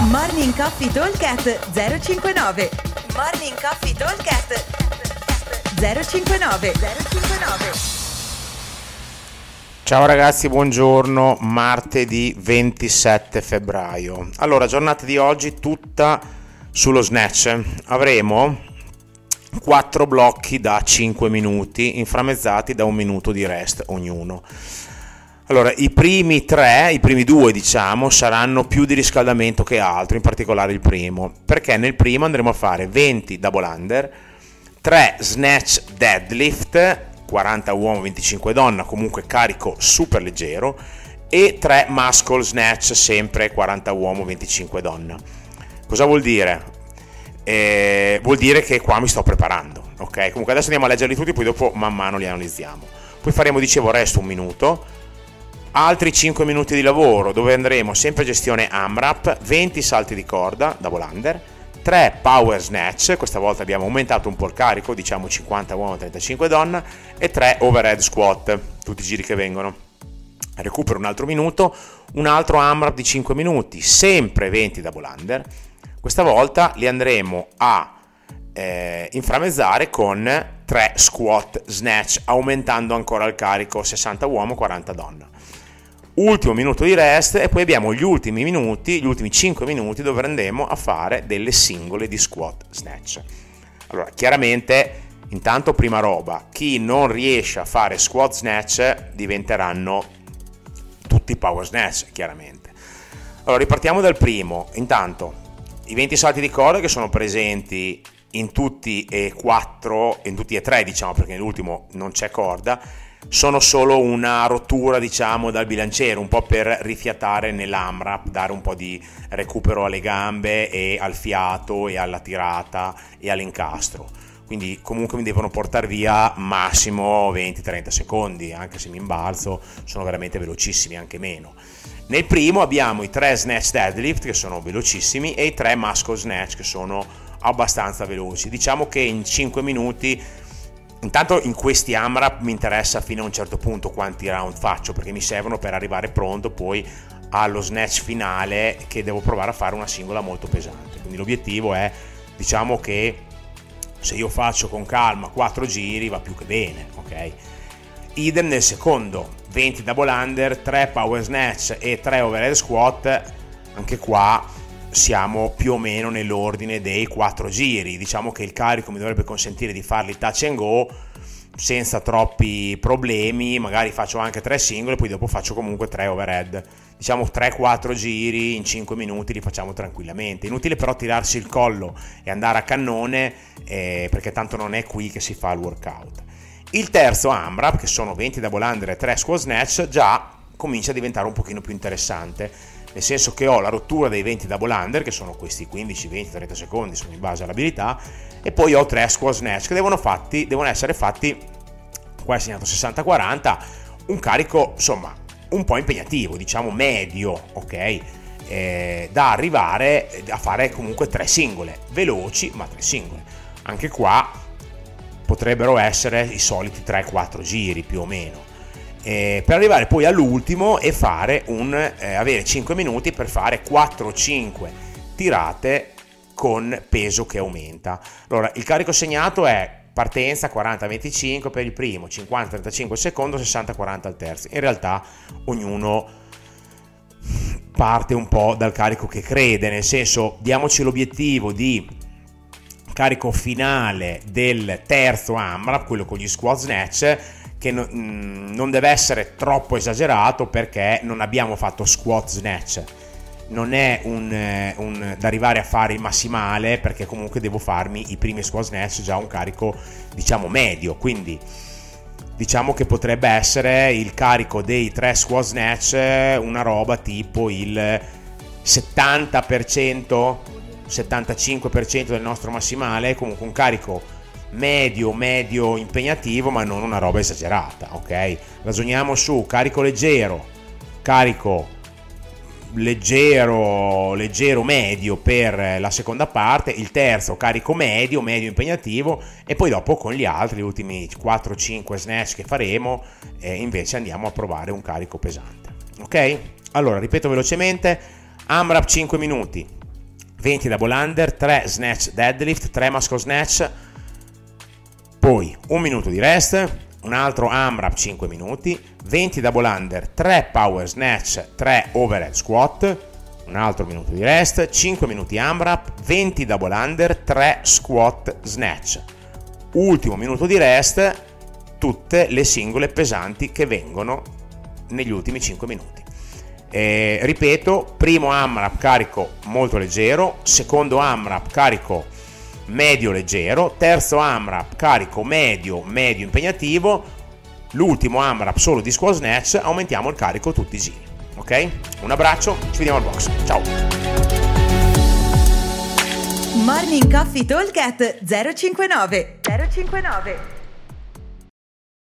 Morning Coffee Talkcast 059 Morning Coffee Talkcast 059 059 Ciao ragazzi, buongiorno, martedì 27 febbraio. Allora, giornata di oggi tutta sullo snatch. Avremo 4 blocchi da 5 minuti, inframmezzati da un minuto di rest ognuno. Allora, i primi tre, i primi due diciamo, saranno più di riscaldamento che altro, in particolare il primo, perché nel primo andremo a fare 20 double under, 3 snatch deadlift, 40 uomo, 25 donna, comunque carico super leggero, e 3 muscle snatch, sempre 40 uomo, 25 donna. Cosa vuol dire? Eh, vuol dire che qua mi sto preparando, ok? Comunque adesso andiamo a leggerli tutti, poi dopo man mano li analizziamo. Poi faremo, dicevo, resto un minuto, altri 5 minuti di lavoro dove andremo? Sempre gestione AMRAP, 20 salti di corda, double under, 3 power snatch, questa volta abbiamo aumentato un po' il carico, diciamo 50 uomo, 35 donna, e 3 overhead squat, tutti i giri che vengono. Recupero un altro minuto, un altro AMRAP di 5 minuti, sempre 20 double under, questa volta li andremo a eh, inframezzare con 3 squat snatch, aumentando ancora il carico 60 uomo, 40 donna ultimo minuto di rest e poi abbiamo gli ultimi minuti, gli ultimi 5 minuti dove andremo a fare delle singole di squat snatch. Allora, chiaramente, intanto prima roba, chi non riesce a fare squat snatch diventeranno tutti power snatch, chiaramente. Allora, ripartiamo dal primo. Intanto, i 20 salti di corda che sono presenti in tutti e quattro, in tutti e tre, diciamo, perché nell'ultimo non c'è corda, sono solo una rottura diciamo dal bilanciere un po' per rifiatare nell'AMRAP dare un po' di recupero alle gambe e al fiato e alla tirata e all'incastro. Quindi comunque mi devono portare via massimo 20-30 secondi anche se mi imbalzo sono veramente velocissimi anche meno. Nel primo abbiamo i tre snatch deadlift che sono velocissimi e i tre muscle snatch che sono abbastanza veloci. Diciamo che in 5 minuti Intanto in questi AMRAP mi interessa fino a un certo punto quanti round faccio perché mi servono per arrivare pronto poi allo snatch finale che devo provare a fare una singola molto pesante. Quindi l'obiettivo è diciamo che se io faccio con calma 4 giri va più che bene, ok? Idem nel secondo, 20 double under, 3 power snatch e 3 overhead squat, anche qua siamo più o meno nell'ordine dei 4 giri. Diciamo che il carico mi dovrebbe consentire di farli touch and go senza troppi problemi, magari faccio anche 3 singoli, poi dopo faccio comunque 3 overhead. Diciamo 3-4 giri in 5 minuti li facciamo tranquillamente. Inutile però tirarsi il collo e andare a cannone eh, perché tanto non è qui che si fa il workout. Il terzo AMRAP, che sono 20 double under e 3 squat snatch, già comincia a diventare un pochino più interessante nel senso che ho la rottura dei 20 double under, che sono questi 15, 20, 30 secondi, sono in base all'abilità, e poi ho 3 squat snatch che devono, fatti, devono essere fatti, qua è segnato 60-40, un carico insomma un po' impegnativo, diciamo medio, ok? Eh, da arrivare a fare comunque 3 singole, veloci ma 3 singole. Anche qua potrebbero essere i soliti 3-4 giri più o meno eh, per arrivare poi all'ultimo e un, eh, avere 5 minuti per fare 4-5 tirate con peso che aumenta. Allora, il carico segnato è partenza 40-25 per il primo, 50-35 il secondo, 60-40 al terzo. In realtà ognuno parte un po' dal carico che crede, nel senso diamoci l'obiettivo di carico finale del terzo AMRAP, quello con gli squat snatch, che no, mm, non deve essere troppo esagerato perché non abbiamo fatto squat snatch. Non è un, eh, un, da arrivare a fare il massimale perché comunque devo farmi i primi squat snatch già un carico diciamo medio. Quindi diciamo che potrebbe essere il carico dei tre squat snatch una roba tipo il 70% 75% del nostro massimale comunque un carico medio medio impegnativo ma non una roba esagerata ok? Ragioniamo su carico leggero carico leggero leggero medio per la seconda parte il terzo carico medio medio impegnativo e poi dopo con gli altri gli ultimi 4-5 snatch che faremo eh, invece andiamo a provare un carico pesante ok? Allora ripeto velocemente AMRAP 5 minuti 20 double under, 3 snatch deadlift, 3 muscle snatch, poi un minuto di rest, un altro AMRAP 5 minuti, 20 double under, 3 power snatch, 3 overhead squat, un altro minuto di rest, 5 minuti AMRAP, 20 double under, 3 squat snatch. Ultimo minuto di rest, tutte le singole pesanti che vengono negli ultimi 5 minuti. Eh, ripeto, primo AMRAP carico molto leggero, secondo AMRAP carico medio leggero, terzo AMRAP carico medio medio impegnativo, l'ultimo AMRAP solo di squat snatch, aumentiamo il carico tutti i giri. Ok? Un abbraccio, ci vediamo al box. Ciao! Morning Coffee Talk 059 059